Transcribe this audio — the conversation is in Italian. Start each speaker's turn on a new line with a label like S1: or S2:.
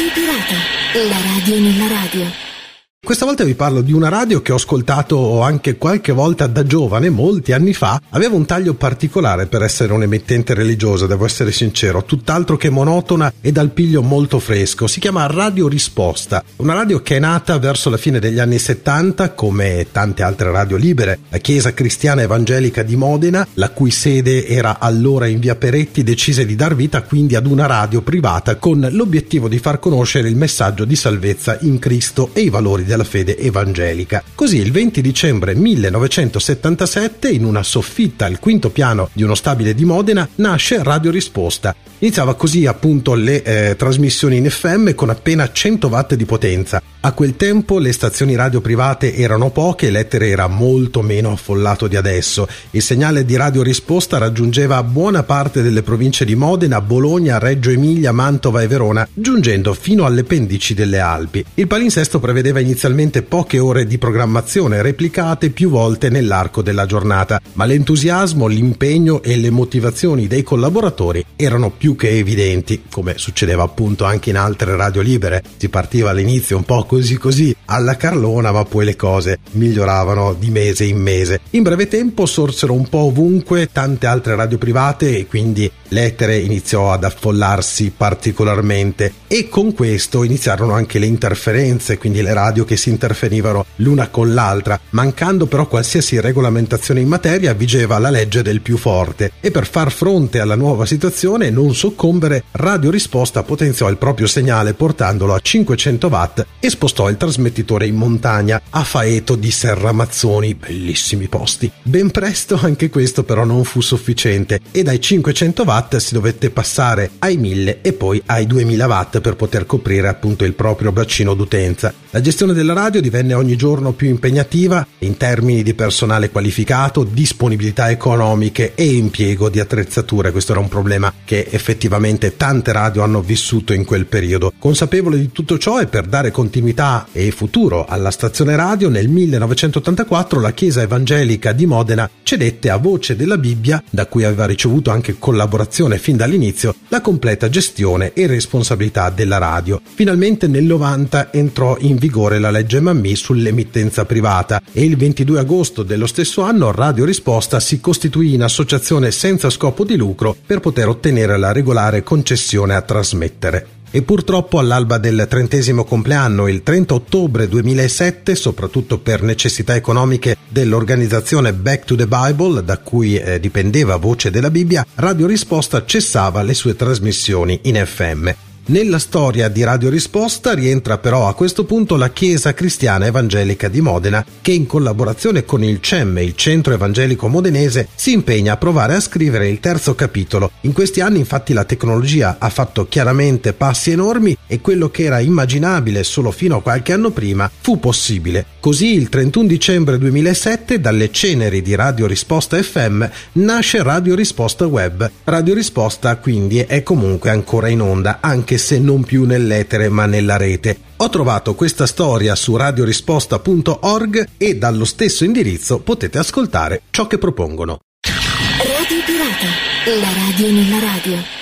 S1: Radio Pirata, la radio nella radio.
S2: Questa volta vi parlo di una radio che ho ascoltato anche qualche volta da giovane, molti anni fa. Aveva un taglio particolare per essere un'emittente religiosa, devo essere sincero, tutt'altro che monotona e dal piglio molto fresco. Si chiama Radio Risposta, una radio che è nata verso la fine degli anni 70 come tante altre radio libere. La Chiesa Cristiana Evangelica di Modena, la cui sede era allora in via Peretti, decise di dar vita quindi ad una radio privata con l'obiettivo di far conoscere il messaggio di salvezza in Cristo e i valori della fede evangelica. Così il 20 dicembre 1977, in una soffitta al quinto piano di uno stabile di Modena, nasce Radio Risposta. Iniziava così appunto le eh, trasmissioni in FM con appena 100 watt di potenza. A quel tempo le stazioni radio private erano poche l'etere era molto meno affollato di adesso. Il segnale di radio risposta raggiungeva buona parte delle province di Modena, Bologna, Reggio Emilia, Mantova e Verona, giungendo fino alle pendici delle Alpi. Il palinsesto prevedeva inizialmente poche ore di programmazione replicate più volte nell'arco della giornata, ma l'entusiasmo, l'impegno e le motivazioni dei collaboratori erano più che evidenti, come succedeva appunto anche in altre radio libere. Si partiva all'inizio un po' così così alla Carlona, ma poi le cose miglioravano di mese in mese. In breve tempo sorsero un po' ovunque tante altre radio private e quindi l'etere iniziò ad affollarsi particolarmente e con questo iniziarono anche le interferenze, quindi le radio che si interferivano l'una con l'altra. Mancando però qualsiasi regolamentazione in materia, vigeva la legge del più forte e per far fronte alla nuova situazione e non soccombere, Radio Risposta potenziò il proprio segnale portandolo a 500 watt e spostò il trasmettitore in montagna a Faeto di Serramazzoni, bellissimi posti. Ben presto anche questo però non fu sufficiente e dai 500 watt si dovette passare ai 1000 e poi ai 2000 watt per poter coprire appunto il proprio bacino d'utenza. La gestione della radio divenne ogni giorno più impegnativa in termini di personale qualificato, disponibilità economiche e impiego di attrezzature. Questo era un problema che effettivamente tante radio hanno vissuto in quel periodo. Consapevole di tutto ciò e per dare continuità e futuro alla stazione radio, nel 1984 la Chiesa Evangelica di Modena cedette a Voce della Bibbia, da cui aveva ricevuto anche collaborazione fin dall'inizio, la completa gestione e responsabilità della radio. Finalmente nel 90 entrò in vigore la legge Mammì sull'emittenza privata e il 22 agosto dello stesso anno Radio Risposta si costituì in associazione senza scopo di lucro per poter ottenere la regolare concessione a trasmettere. E purtroppo all'alba del trentesimo compleanno, il 30 ottobre 2007, soprattutto per necessità economiche dell'organizzazione Back to the Bible, da cui eh, dipendeva Voce della Bibbia, Radio Risposta cessava le sue trasmissioni in FM. Nella storia di Radio Risposta rientra però a questo punto la Chiesa Cristiana Evangelica di Modena che in collaborazione con il CEM, il Centro Evangelico Modenese, si impegna a provare a scrivere il terzo capitolo. In questi anni infatti la tecnologia ha fatto chiaramente passi enormi e quello che era immaginabile solo fino a qualche anno prima fu possibile. Così il 31 dicembre 2007 dalle ceneri di Radio Risposta FM nasce Radio Risposta Web. Radio Risposta quindi è comunque ancora in onda anche se non più nell'etere ma nella rete. Ho trovato questa storia su radiorisposta.org e dallo stesso indirizzo potete ascoltare ciò che propongono.
S1: Radio Pirata, la radio nella radio.